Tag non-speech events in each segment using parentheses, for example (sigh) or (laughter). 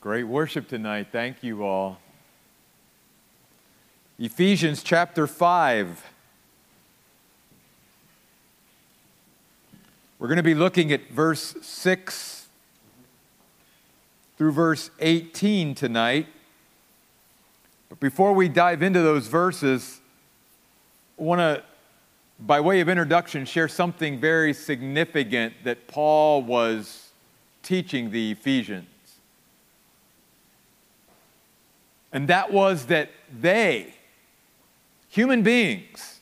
Great worship tonight. Thank you all. Ephesians chapter 5. We're going to be looking at verse 6 through verse 18 tonight. But before we dive into those verses, I want to, by way of introduction, share something very significant that Paul was teaching the Ephesians. And that was that they, human beings,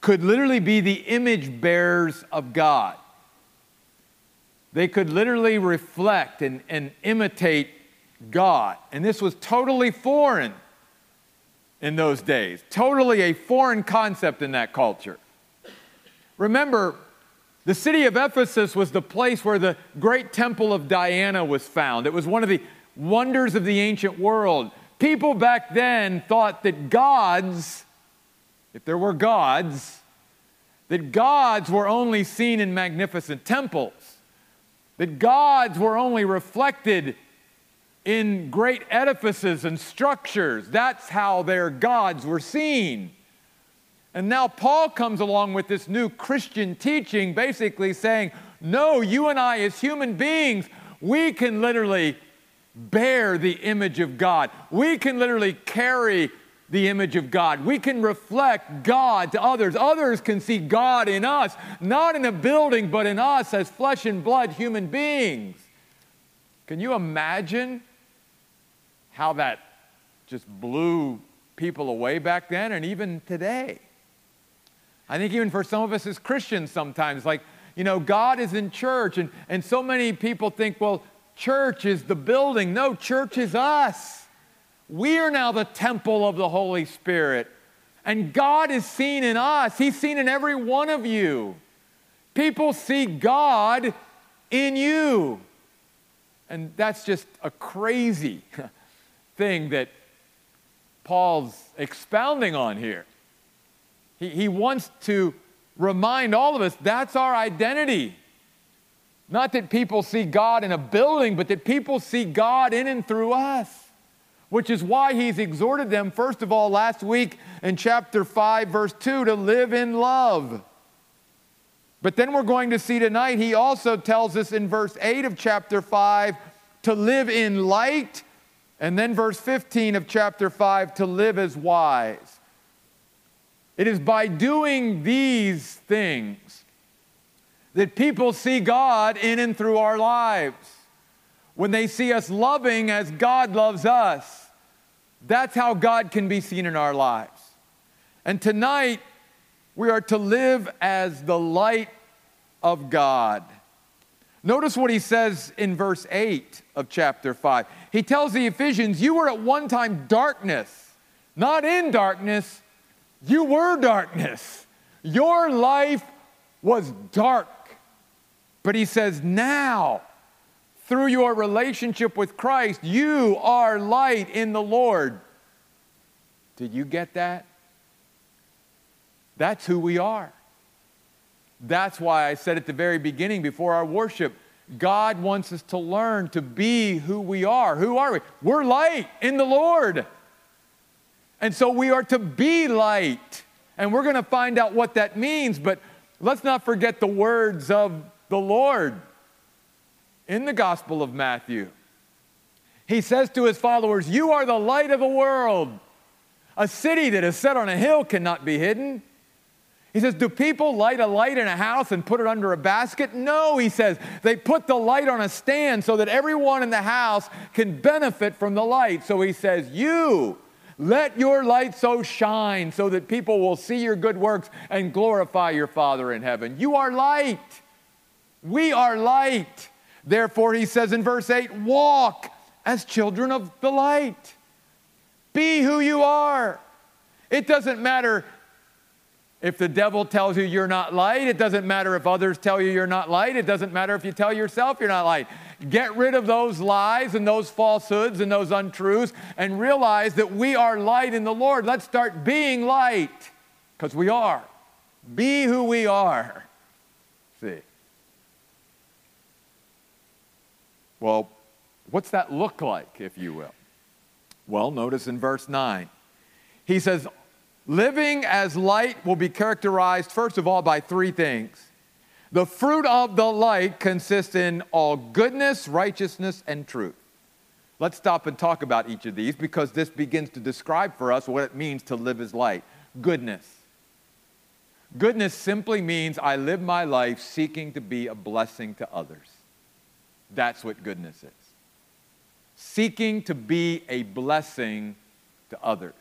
could literally be the image bearers of God. They could literally reflect and, and imitate God. And this was totally foreign in those days, totally a foreign concept in that culture. Remember, the city of Ephesus was the place where the great temple of Diana was found. It was one of the wonders of the ancient world. People back then thought that gods, if there were gods, that gods were only seen in magnificent temples, that gods were only reflected in great edifices and structures. That's how their gods were seen. And now Paul comes along with this new Christian teaching, basically saying, No, you and I, as human beings, we can literally bear the image of God. We can literally carry the image of God. We can reflect God to others. Others can see God in us, not in a building, but in us as flesh and blood human beings. Can you imagine how that just blew people away back then and even today? I think even for some of us as Christians sometimes, like, you know, God is in church, and, and so many people think, well, church is the building. No, church is us. We are now the temple of the Holy Spirit. And God is seen in us, He's seen in every one of you. People see God in you. And that's just a crazy (laughs) thing that Paul's expounding on here. He, he wants to remind all of us that's our identity. Not that people see God in a building, but that people see God in and through us. Which is why he's exhorted them, first of all, last week in chapter 5, verse 2, to live in love. But then we're going to see tonight, he also tells us in verse 8 of chapter 5 to live in light. And then verse 15 of chapter 5 to live as wise. It is by doing these things that people see God in and through our lives. When they see us loving as God loves us, that's how God can be seen in our lives. And tonight, we are to live as the light of God. Notice what he says in verse 8 of chapter 5. He tells the Ephesians, You were at one time darkness, not in darkness, you were darkness. Your life was dark. But he says, now, through your relationship with Christ, you are light in the Lord. Did you get that? That's who we are. That's why I said at the very beginning before our worship, God wants us to learn to be who we are. Who are we? We're light in the Lord. And so we are to be light. And we're going to find out what that means, but let's not forget the words of the Lord in the Gospel of Matthew. He says to his followers, You are the light of the world. A city that is set on a hill cannot be hidden. He says, Do people light a light in a house and put it under a basket? No, he says. They put the light on a stand so that everyone in the house can benefit from the light. So he says, You let your light so shine so that people will see your good works and glorify your Father in heaven. You are light. We are light. Therefore, he says in verse 8, walk as children of the light. Be who you are. It doesn't matter if the devil tells you you're not light. It doesn't matter if others tell you you're not light. It doesn't matter if you tell yourself you're not light. Get rid of those lies and those falsehoods and those untruths and realize that we are light in the Lord. Let's start being light because we are. Be who we are. See. Well, What's that look like, if you will? Well, notice in verse 9, he says, Living as light will be characterized, first of all, by three things. The fruit of the light consists in all goodness, righteousness, and truth. Let's stop and talk about each of these because this begins to describe for us what it means to live as light. Goodness. Goodness simply means I live my life seeking to be a blessing to others. That's what goodness is. Seeking to be a blessing to others.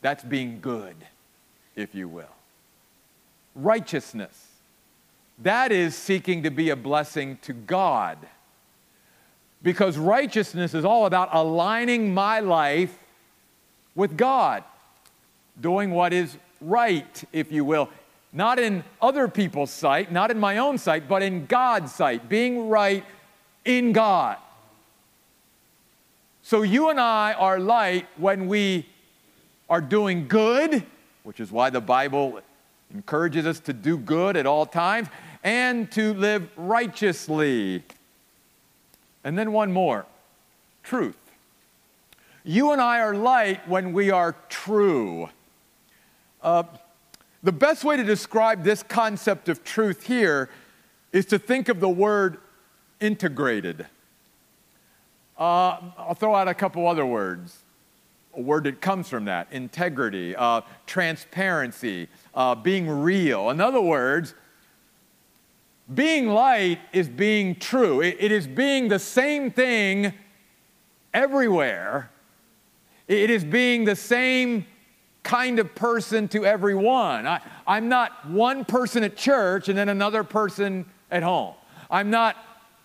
That's being good, if you will. Righteousness. That is seeking to be a blessing to God. Because righteousness is all about aligning my life with God, doing what is right, if you will. Not in other people's sight, not in my own sight, but in God's sight, being right in God. So you and I are light when we are doing good, which is why the Bible encourages us to do good at all times, and to live righteously. And then one more truth. You and I are light when we are true. Uh, the best way to describe this concept of truth here is to think of the word integrated. Uh, I'll throw out a couple other words. A word that comes from that integrity, uh, transparency, uh, being real. In other words, being light is being true, it, it is being the same thing everywhere, it is being the same kind of person to everyone. I, I'm not one person at church and then another person at home. I'm not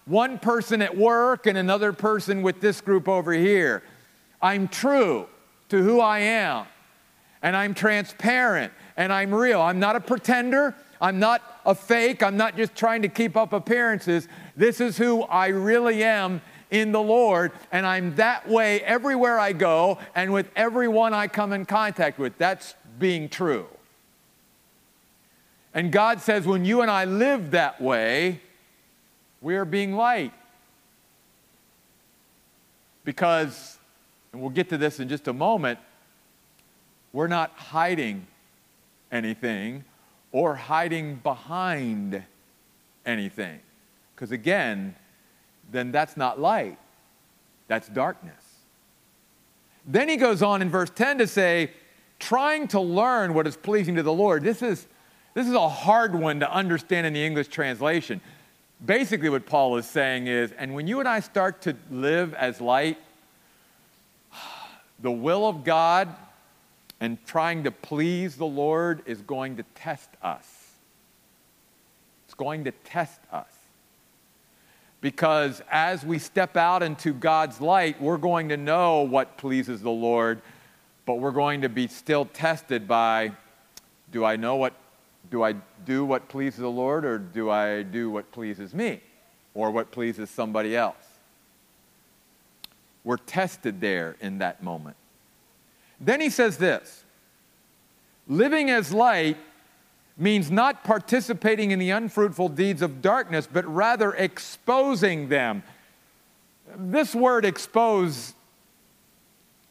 one person at work and another person with this group over here. I'm true to who I am, and I'm transparent, and I'm real. I'm not a pretender. I'm not a fake. I'm not just trying to keep up appearances. This is who I really am in the Lord, and I'm that way everywhere I go and with everyone I come in contact with. That's being true. And God says, when you and I live that way, we are being light. Because, and we'll get to this in just a moment, we're not hiding anything or hiding behind anything. Because again, then that's not light, that's darkness. Then he goes on in verse 10 to say, trying to learn what is pleasing to the Lord. This is, this is a hard one to understand in the English translation. Basically, what Paul is saying is, and when you and I start to live as light, the will of God and trying to please the Lord is going to test us. It's going to test us. Because as we step out into God's light, we're going to know what pleases the Lord, but we're going to be still tested by do I know what, do I do what pleases the Lord, or do I do what pleases me, or what pleases somebody else? We're tested there in that moment. Then he says this living as light means not participating in the unfruitful deeds of darkness, but rather exposing them. This word expose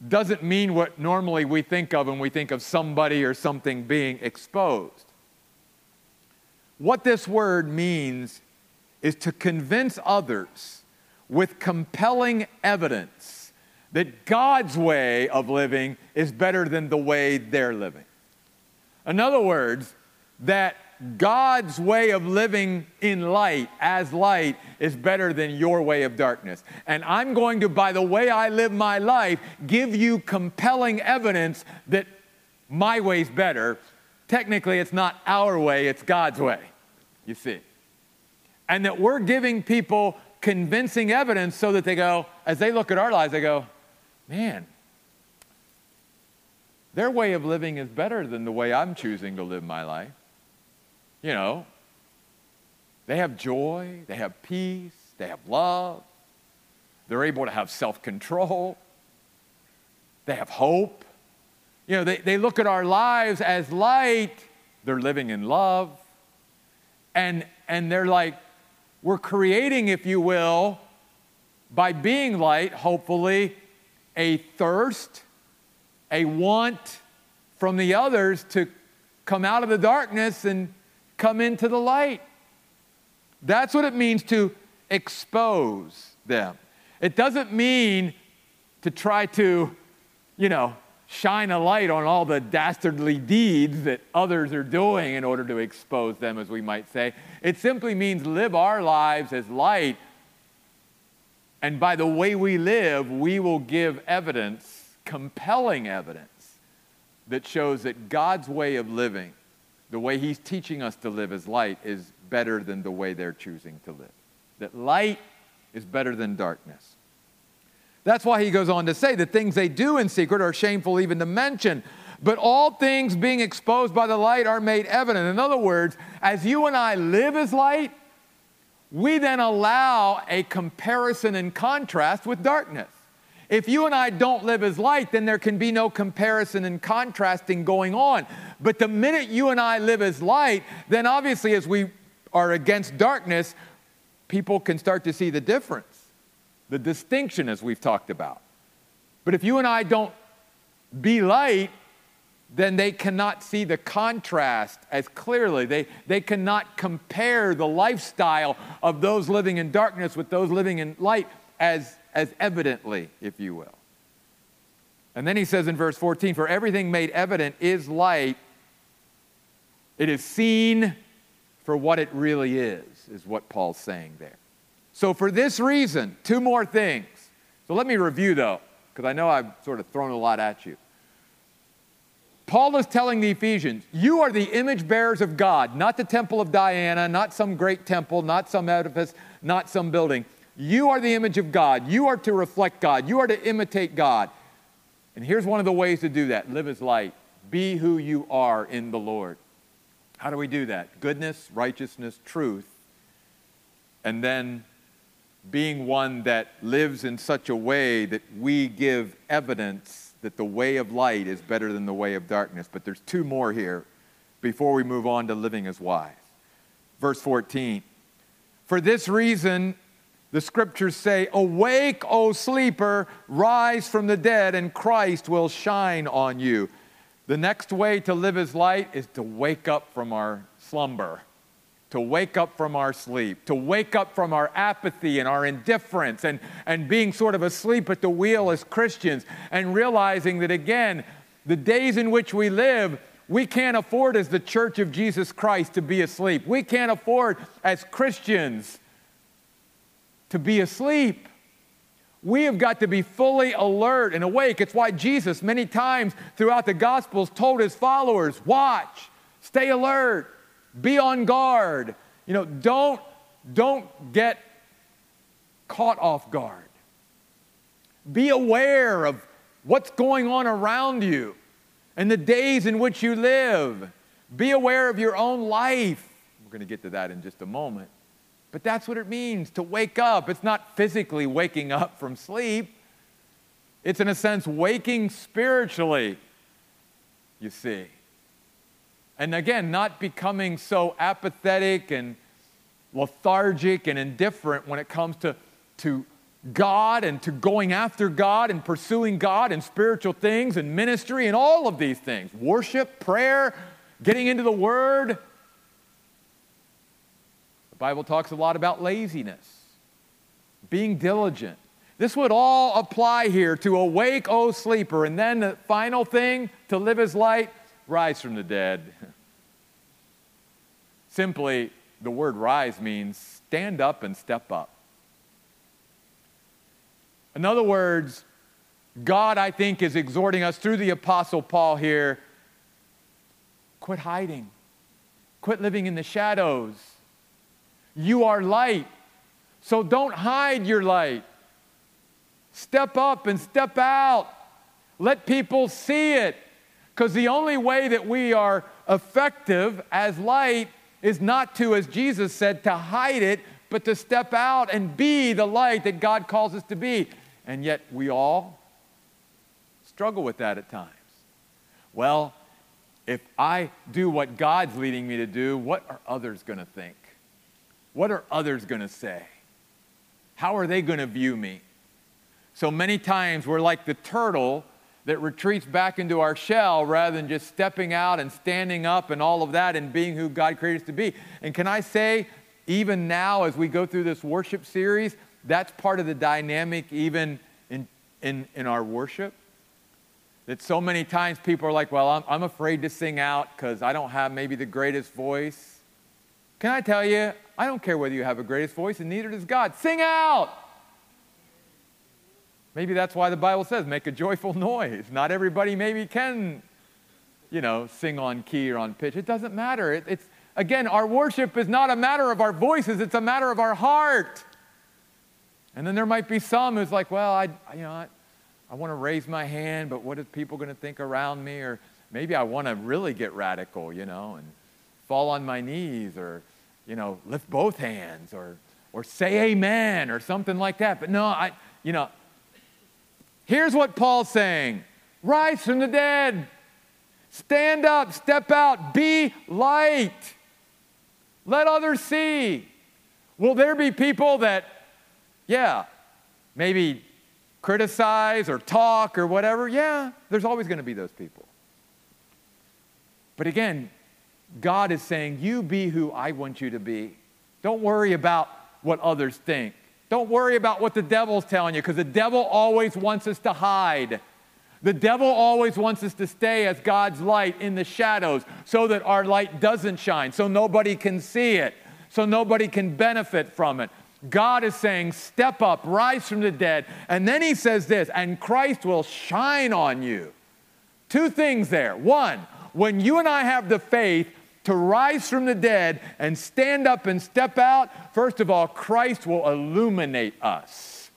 doesn't mean what normally we think of when we think of somebody or something being exposed. What this word means is to convince others with compelling evidence that God's way of living is better than the way they're living. In other words, that God's way of living in light, as light, is better than your way of darkness. And I'm going to, by the way I live my life, give you compelling evidence that my way's better. Technically, it's not our way, it's God's way, you see. And that we're giving people convincing evidence so that they go, as they look at our lives, they go, man, their way of living is better than the way I'm choosing to live my life. You know, they have joy, they have peace, they have love, they're able to have self control, they have hope. You know, they, they look at our lives as light, they're living in love, and, and they're like, we're creating, if you will, by being light, hopefully, a thirst, a want from the others to come out of the darkness and come into the light. That's what it means to expose them. It doesn't mean to try to, you know, shine a light on all the dastardly deeds that others are doing in order to expose them, as we might say. It simply means live our lives as light. And by the way we live, we will give evidence, compelling evidence, that shows that God's way of living, the way He's teaching us to live as light, is better than the way they're choosing to live. That light is better than darkness. That's why he goes on to say the things they do in secret are shameful even to mention. But all things being exposed by the light are made evident. In other words, as you and I live as light, we then allow a comparison and contrast with darkness. If you and I don't live as light, then there can be no comparison and contrasting going on. But the minute you and I live as light, then obviously, as we are against darkness, people can start to see the difference, the distinction, as we've talked about. But if you and I don't be light, then they cannot see the contrast as clearly. They, they cannot compare the lifestyle of those living in darkness with those living in light as, as evidently, if you will. And then he says in verse 14, For everything made evident is light, it is seen for what it really is, is what Paul's saying there. So, for this reason, two more things. So, let me review though, because I know I've sort of thrown a lot at you. Paul is telling the Ephesians, you are the image bearers of God, not the temple of Diana, not some great temple, not some edifice, not some building. You are the image of God. You are to reflect God. You are to imitate God. And here's one of the ways to do that live as light. Be who you are in the Lord. How do we do that? Goodness, righteousness, truth, and then being one that lives in such a way that we give evidence that the way of light is better than the way of darkness. But there's two more here before we move on to living as wise. Verse 14 For this reason, the scriptures say, Awake, O sleeper, rise from the dead, and Christ will shine on you. The next way to live as light is to wake up from our slumber, to wake up from our sleep, to wake up from our apathy and our indifference and, and being sort of asleep at the wheel as Christians and realizing that, again, the days in which we live, we can't afford as the church of Jesus Christ to be asleep. We can't afford as Christians to be asleep. We have got to be fully alert and awake. It's why Jesus, many times throughout the Gospels, told his followers watch, stay alert, be on guard. You know, don't, don't get caught off guard. Be aware of what's going on around you and the days in which you live. Be aware of your own life. We're going to get to that in just a moment. But that's what it means to wake up. It's not physically waking up from sleep, it's in a sense waking spiritually, you see. And again, not becoming so apathetic and lethargic and indifferent when it comes to, to God and to going after God and pursuing God and spiritual things and ministry and all of these things worship, prayer, getting into the Word. Bible talks a lot about laziness, being diligent. This would all apply here to awake, O sleeper. And then the final thing to live as light, rise from the dead. (laughs) Simply, the word rise means stand up and step up. In other words, God, I think, is exhorting us through the Apostle Paul here quit hiding, quit living in the shadows. You are light. So don't hide your light. Step up and step out. Let people see it. Because the only way that we are effective as light is not to, as Jesus said, to hide it, but to step out and be the light that God calls us to be. And yet we all struggle with that at times. Well, if I do what God's leading me to do, what are others going to think? What are others going to say? How are they going to view me? So many times we're like the turtle that retreats back into our shell rather than just stepping out and standing up and all of that and being who God created us to be. And can I say, even now as we go through this worship series, that's part of the dynamic even in, in, in our worship. That so many times people are like, well, I'm, I'm afraid to sing out because I don't have maybe the greatest voice. Can I tell you, I don't care whether you have a greatest voice, and neither does God. Sing out! Maybe that's why the Bible says make a joyful noise. Not everybody maybe can, you know, sing on key or on pitch. It doesn't matter. It, it's, again, our worship is not a matter of our voices, it's a matter of our heart. And then there might be some who's like, well, I, you know, I, I want to raise my hand, but what are people going to think around me? Or maybe I want to really get radical, you know, and fall on my knees or, you know, lift both hands or, or say amen or something like that. But no, I, you know, here's what Paul's saying rise from the dead, stand up, step out, be light, let others see. Will there be people that yeah, maybe criticize or talk or whatever. Yeah, there's always going to be those people. But again, God is saying, You be who I want you to be. Don't worry about what others think. Don't worry about what the devil's telling you, because the devil always wants us to hide. The devil always wants us to stay as God's light in the shadows so that our light doesn't shine, so nobody can see it, so nobody can benefit from it. God is saying, Step up, rise from the dead. And then he says this, and Christ will shine on you. Two things there. One, when you and I have the faith to rise from the dead and stand up and step out, first of all, Christ will illuminate us.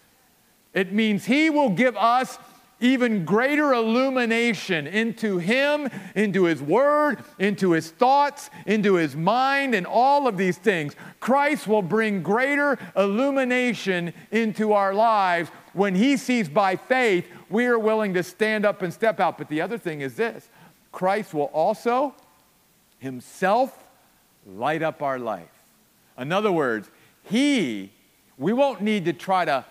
It means he will give us even greater illumination into Him, into His Word, into His thoughts, into His mind, and all of these things. Christ will bring greater illumination into our lives when He sees by faith we are willing to stand up and step out. But the other thing is this Christ will also Himself light up our life. In other words, He, we won't need to try to,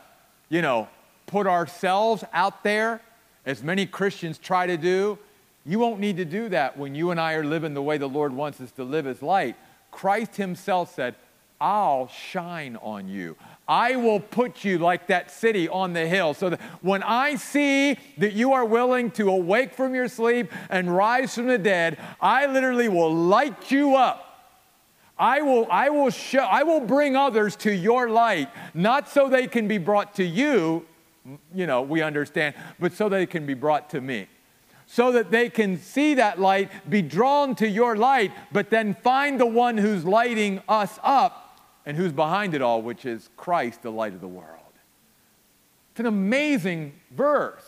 you know, put ourselves out there, as many Christians try to do, you won't need to do that when you and I are living the way the Lord wants us to live as light. Christ Himself said, I'll shine on you. I will put you like that city on the hill so that when I see that you are willing to awake from your sleep and rise from the dead, I literally will light you up. I will, I will show, I will bring others to your light, not so they can be brought to you, you know, we understand, but so they can be brought to me. So that they can see that light, be drawn to your light, but then find the one who's lighting us up and who's behind it all, which is Christ, the light of the world. It's an amazing verse.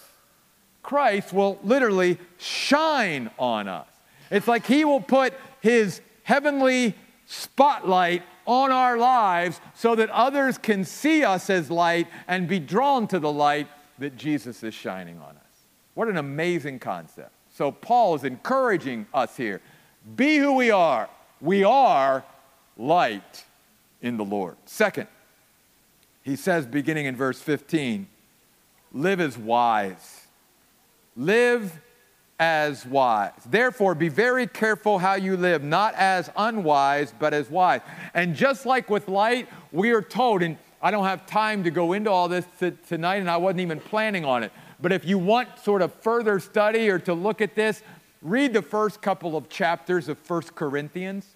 Christ will literally shine on us. It's like he will put his heavenly spotlight on our lives so that others can see us as light and be drawn to the light that Jesus is shining on us. What an amazing concept. So, Paul is encouraging us here be who we are. We are light in the Lord. Second, he says, beginning in verse 15, live as wise. Live as wise. Therefore, be very careful how you live, not as unwise, but as wise. And just like with light, we are told, and I don't have time to go into all this t- tonight, and I wasn't even planning on it. But if you want sort of further study or to look at this, read the first couple of chapters of First Corinthians.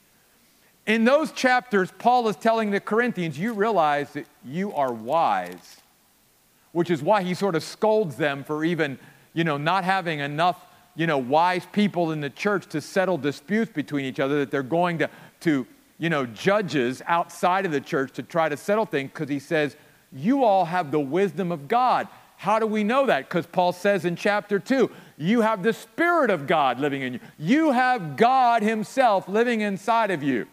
In those chapters, Paul is telling the Corinthians, you realize that you are wise, which is why he sort of scolds them for even, you know, not having enough you know, wise people in the church to settle disputes between each other, that they're going to, to you know, judges outside of the church to try to settle things because he says, You all have the wisdom of God. How do we know that? Because Paul says in chapter 2, you have the Spirit of God living in you. You have God Himself living inside of you.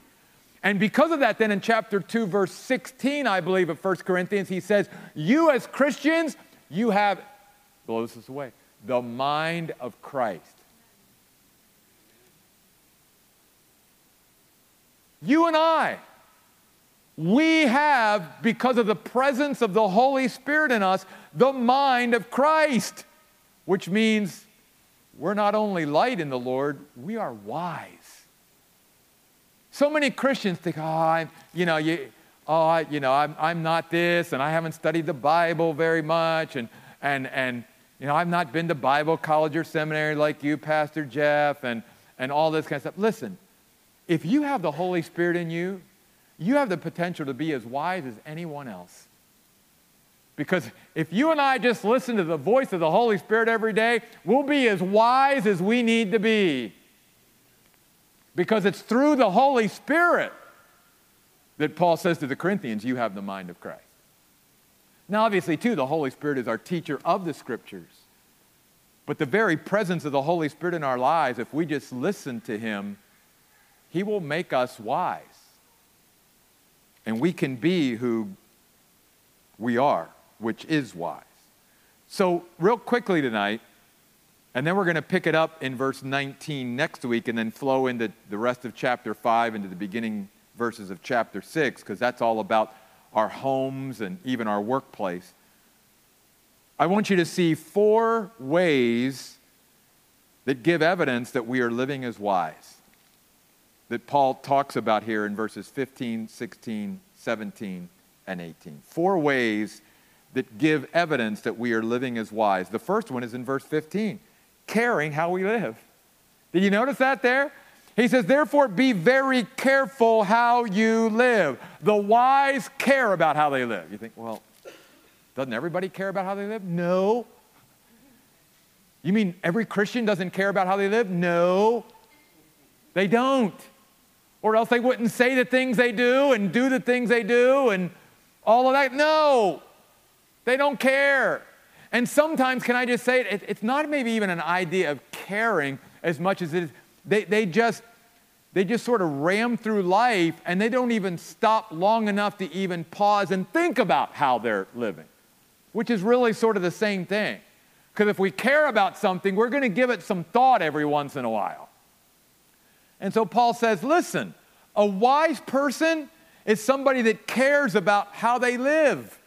And because of that, then in chapter 2, verse 16, I believe, of 1 Corinthians, he says, You as Christians, you have, blows this away, the mind of Christ. You and I, We have, because of the presence of the Holy Spirit in us, the mind of Christ, which means we're not only light in the Lord, we are wise. So many Christians think, oh, I'm, you know, you, oh, I, you know, I'm, I'm not this, and I haven't studied the Bible very much, and, and, and, you know, I've not been to Bible college or seminary like you, Pastor Jeff, and, and all this kind of stuff. Listen, if you have the Holy Spirit in you, you have the potential to be as wise as anyone else. Because if you and I just listen to the voice of the Holy Spirit every day, we'll be as wise as we need to be. Because it's through the Holy Spirit that Paul says to the Corinthians, You have the mind of Christ. Now, obviously, too, the Holy Spirit is our teacher of the Scriptures. But the very presence of the Holy Spirit in our lives, if we just listen to Him, He will make us wise. And we can be who we are, which is wise. So, real quickly tonight, and then we're going to pick it up in verse 19 next week and then flow into the rest of chapter 5 into the beginning verses of chapter 6, because that's all about our homes and even our workplace. I want you to see four ways that give evidence that we are living as wise that Paul talks about here in verses 15, 16, 17, and 18. Four ways that give evidence that we are living as wise. The first one is in verse 15 caring how we live. Did you notice that there? He says, therefore, be very careful how you live. The wise care about how they live. You think, well, doesn't everybody care about how they live? No. You mean every Christian doesn't care about how they live? No, they don't or else they wouldn't say the things they do and do the things they do and all of that. No, they don't care. And sometimes, can I just say it, it's not maybe even an idea of caring as much as it is, they, they just, they just sort of ram through life and they don't even stop long enough to even pause and think about how they're living, which is really sort of the same thing. Because if we care about something, we're going to give it some thought every once in a while. And so Paul says, listen, a wise person is somebody that cares about how they live,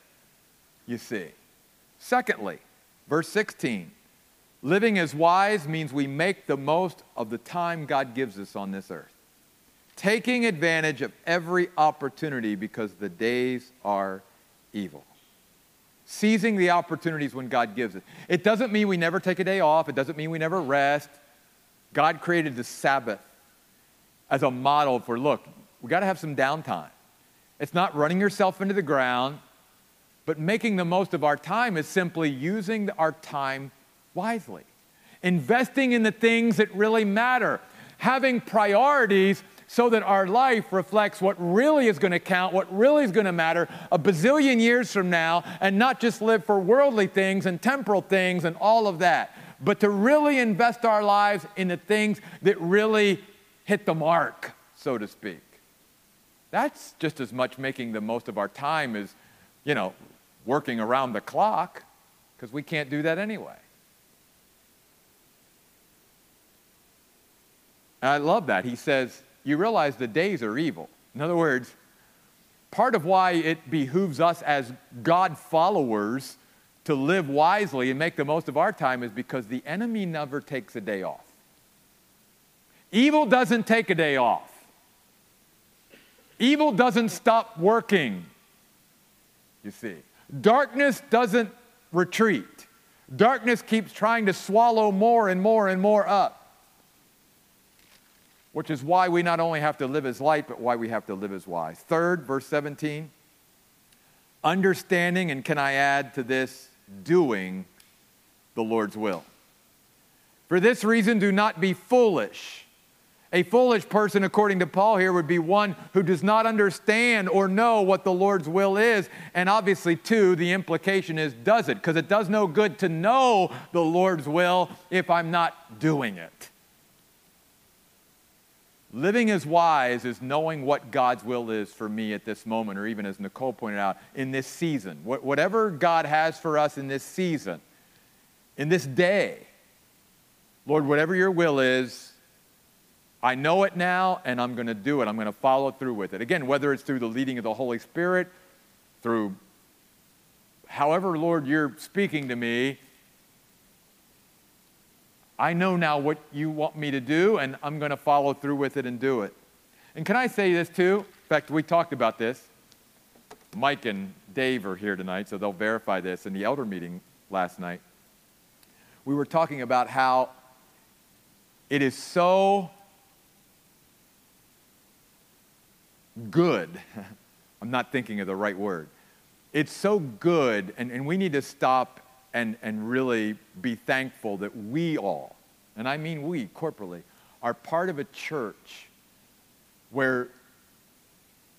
you see. Secondly, verse 16, living as wise means we make the most of the time God gives us on this earth, taking advantage of every opportunity because the days are evil. Seizing the opportunities when God gives it. It doesn't mean we never take a day off, it doesn't mean we never rest. God created the Sabbath as a model for look, we got to have some downtime. It's not running yourself into the ground, but making the most of our time is simply using our time wisely, investing in the things that really matter, having priorities so that our life reflects what really is going to count, what really is going to matter a bazillion years from now, and not just live for worldly things and temporal things and all of that, but to really invest our lives in the things that really hit the mark, so to speak. That's just as much making the most of our time as, you know, working around the clock, because we can't do that anyway. And I love that. He says, You realize the days are evil. In other words, part of why it behooves us as God followers to live wisely and make the most of our time is because the enemy never takes a day off. Evil doesn't take a day off. Evil doesn't stop working, you see. Darkness doesn't retreat. Darkness keeps trying to swallow more and more and more up. Which is why we not only have to live as light, but why we have to live as wise. Third, verse 17, understanding, and can I add to this, doing the Lord's will. For this reason, do not be foolish a foolish person, according to Paul here, would be one who does not understand or know what the Lord's will is. And obviously, too, the implication is does it? Because it does no good to know the Lord's will if I'm not doing it. Living as wise is knowing what God's will is for me at this moment, or even as Nicole pointed out, in this season. Whatever God has for us in this season, in this day, Lord, whatever your will is, I know it now, and I'm going to do it. I'm going to follow through with it. Again, whether it's through the leading of the Holy Spirit, through however, Lord, you're speaking to me, I know now what you want me to do, and I'm going to follow through with it and do it. And can I say this too? In fact, we talked about this. Mike and Dave are here tonight, so they'll verify this in the elder meeting last night. We were talking about how it is so good. (laughs) I'm not thinking of the right word. It's so good, and, and we need to stop and, and really be thankful that we all, and I mean we corporately, are part of a church where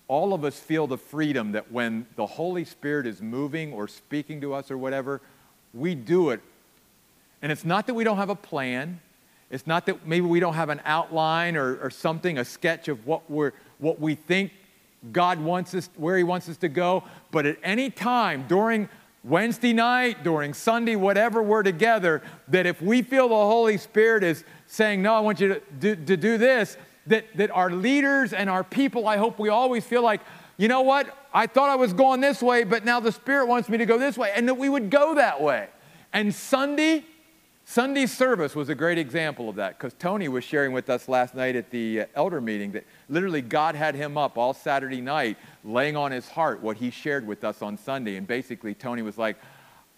all of us feel the freedom that when the Holy Spirit is moving or speaking to us or whatever, we do it. And it's not that we don't have a plan. It's not that maybe we don't have an outline or, or something, a sketch of what, we're, what we think God wants us, where He wants us to go. But at any time during Wednesday night, during Sunday, whatever we're together, that if we feel the Holy Spirit is saying, No, I want you to do, to do this, that, that our leaders and our people, I hope we always feel like, you know what? I thought I was going this way, but now the Spirit wants me to go this way, and that we would go that way. And Sunday, Sunday service was a great example of that because Tony was sharing with us last night at the uh, elder meeting that literally God had him up all Saturday night laying on his heart what he shared with us on Sunday. And basically, Tony was like,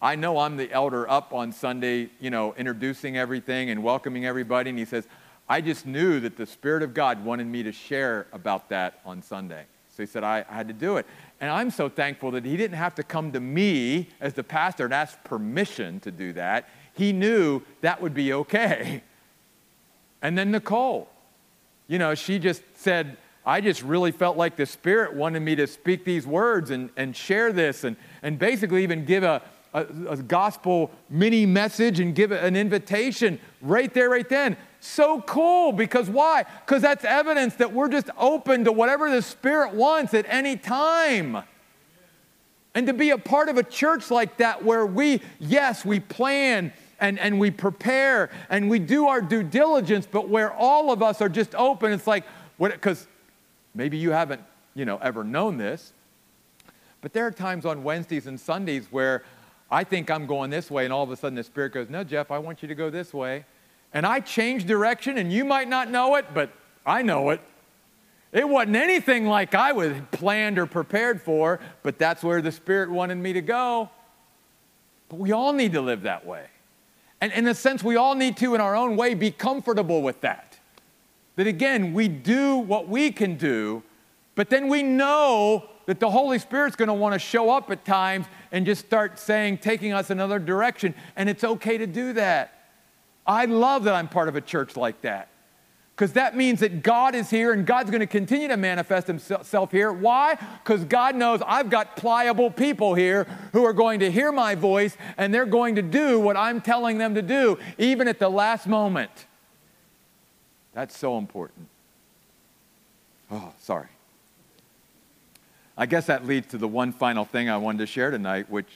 I know I'm the elder up on Sunday, you know, introducing everything and welcoming everybody. And he says, I just knew that the Spirit of God wanted me to share about that on Sunday. So he said, I, I had to do it. And I'm so thankful that he didn't have to come to me as the pastor and ask permission to do that he knew that would be okay. And then Nicole, you know, she just said, I just really felt like the Spirit wanted me to speak these words and, and share this and, and basically even give a, a, a gospel mini message and give an invitation right there, right then. So cool because why? Because that's evidence that we're just open to whatever the Spirit wants at any time. And to be a part of a church like that where we, yes, we plan and, and we prepare and we do our due diligence, but where all of us are just open, it's like, because maybe you haven't, you know, ever known this, but there are times on Wednesdays and Sundays where I think I'm going this way, and all of a sudden the Spirit goes, No, Jeff, I want you to go this way. And I change direction, and you might not know it, but I know it. It wasn't anything like I was planned or prepared for, but that's where the Spirit wanted me to go. But we all need to live that way. And in a sense, we all need to, in our own way, be comfortable with that. That again, we do what we can do, but then we know that the Holy Spirit's going to want to show up at times and just start saying, taking us another direction. And it's okay to do that. I love that I'm part of a church like that. Because that means that God is here and God's going to continue to manifest Himself here. Why? Because God knows I've got pliable people here who are going to hear my voice and they're going to do what I'm telling them to do, even at the last moment. That's so important. Oh, sorry. I guess that leads to the one final thing I wanted to share tonight, which,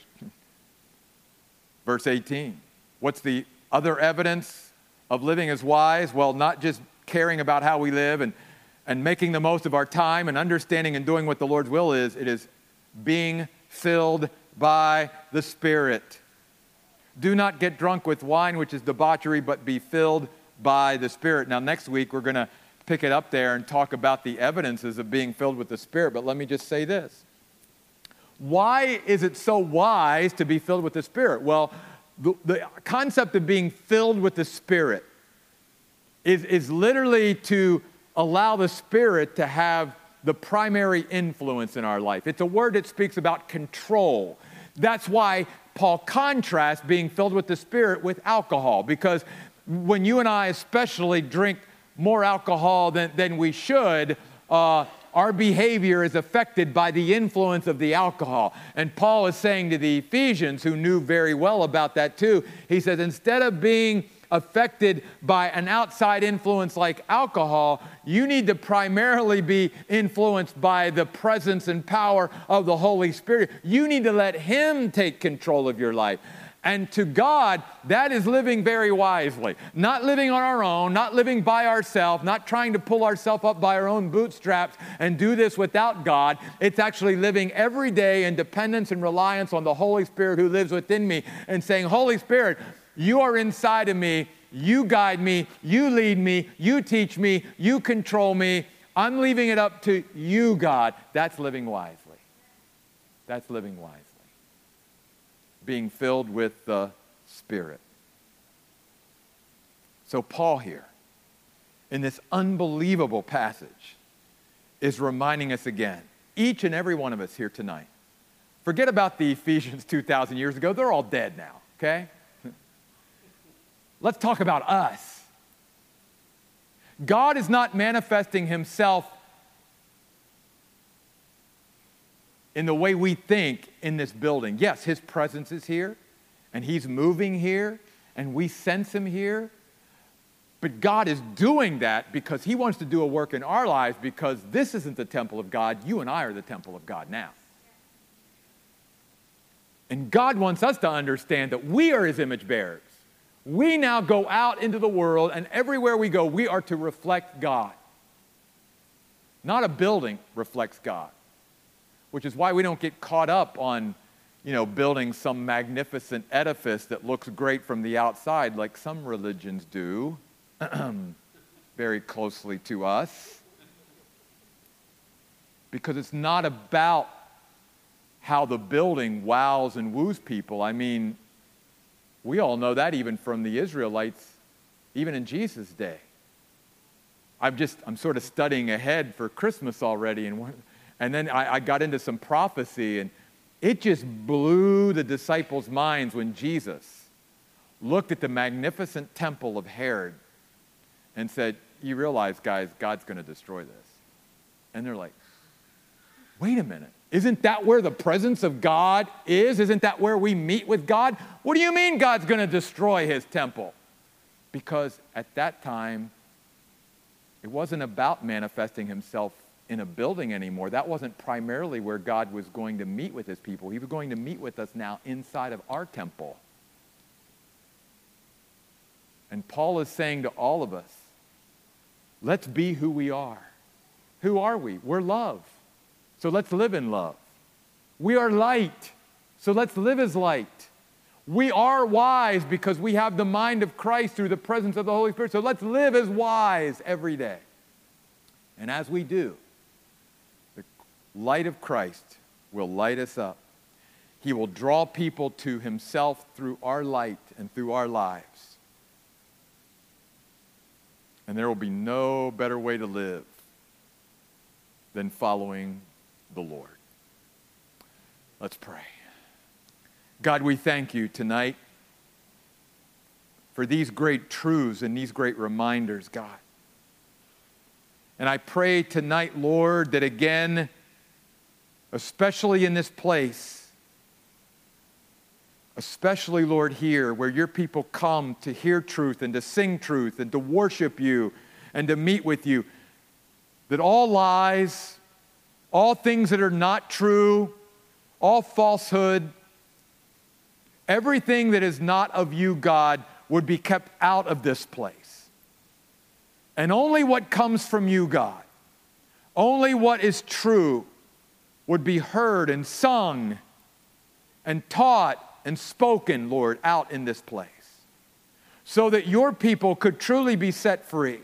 verse 18. What's the other evidence of living as wise? Well, not just caring about how we live and, and making the most of our time and understanding and doing what the Lord's will is, it is being filled by the Spirit. Do not get drunk with wine, which is debauchery, but be filled by the Spirit. Now, next week, we're going to pick it up there and talk about the evidences of being filled with the Spirit. But let me just say this Why is it so wise to be filled with the Spirit? Well, the, the concept of being filled with the Spirit is, is literally to allow the Spirit to have the primary influence in our life. It's a word that speaks about control. That's why Paul contrasts being filled with the Spirit with alcohol, because when you and I, especially, drink more alcohol than, than we should, uh, our behavior is affected by the influence of the alcohol. And Paul is saying to the Ephesians, who knew very well about that too, he says, instead of being affected by an outside influence like alcohol. You need to primarily be influenced by the presence and power of the Holy Spirit. You need to let Him take control of your life. And to God, that is living very wisely. Not living on our own, not living by ourselves, not trying to pull ourselves up by our own bootstraps and do this without God. It's actually living every day in dependence and reliance on the Holy Spirit who lives within me and saying, Holy Spirit, you are inside of me. You guide me. You lead me. You teach me. You control me. I'm leaving it up to you, God. That's living wisely. That's living wisely being filled with the Spirit. So, Paul here, in this unbelievable passage, is reminding us again, each and every one of us here tonight. Forget about the Ephesians (laughs) 2,000 years ago, they're all dead now, okay? Let's talk about us. God is not manifesting himself in the way we think in this building. Yes, His presence is here, and He's moving here, and we sense Him here. But God is doing that because He wants to do a work in our lives because this isn't the temple of God. You and I are the temple of God now. And God wants us to understand that we are His image bearers. We now go out into the world, and everywhere we go, we are to reflect God. Not a building reflects God which is why we don't get caught up on you know, building some magnificent edifice that looks great from the outside, like some religions do, (clears throat) very closely to us. Because it's not about how the building wows and woos people. I mean, we all know that even from the Israelites, even in Jesus' day. I'm just, I'm sort of studying ahead for Christmas already, and and then I, I got into some prophecy, and it just blew the disciples' minds when Jesus looked at the magnificent temple of Herod and said, You realize, guys, God's going to destroy this. And they're like, Wait a minute. Isn't that where the presence of God is? Isn't that where we meet with God? What do you mean God's going to destroy his temple? Because at that time, it wasn't about manifesting himself in a building anymore. That wasn't primarily where God was going to meet with his people. He was going to meet with us now inside of our temple. And Paul is saying to all of us, let's be who we are. Who are we? We're love. So let's live in love. We are light. So let's live as light. We are wise because we have the mind of Christ through the presence of the Holy Spirit. So let's live as wise every day. And as we do, the light of Christ will light us up. He will draw people to himself through our light and through our lives. And there will be no better way to live than following the Lord. Let's pray. God, we thank you tonight for these great truths and these great reminders, God. And I pray tonight, Lord, that again, especially in this place, especially, Lord, here where your people come to hear truth and to sing truth and to worship you and to meet with you, that all lies, all things that are not true, all falsehood, everything that is not of you, God, would be kept out of this place. And only what comes from you, God, only what is true would be heard and sung and taught and spoken, Lord, out in this place. So that your people could truly be set free.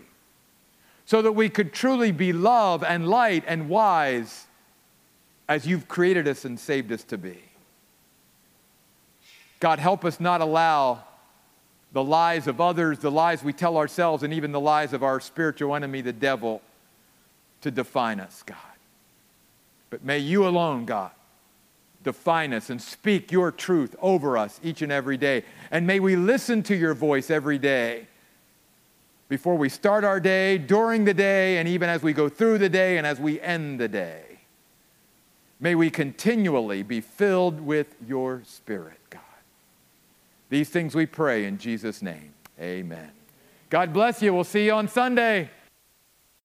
So that we could truly be love and light and wise as you've created us and saved us to be. God, help us not allow the lies of others, the lies we tell ourselves, and even the lies of our spiritual enemy, the devil, to define us, God. But may you alone, God, define us and speak your truth over us each and every day. And may we listen to your voice every day before we start our day, during the day, and even as we go through the day and as we end the day. May we continually be filled with your Spirit, God. These things we pray in Jesus' name. Amen. God bless you. We'll see you on Sunday.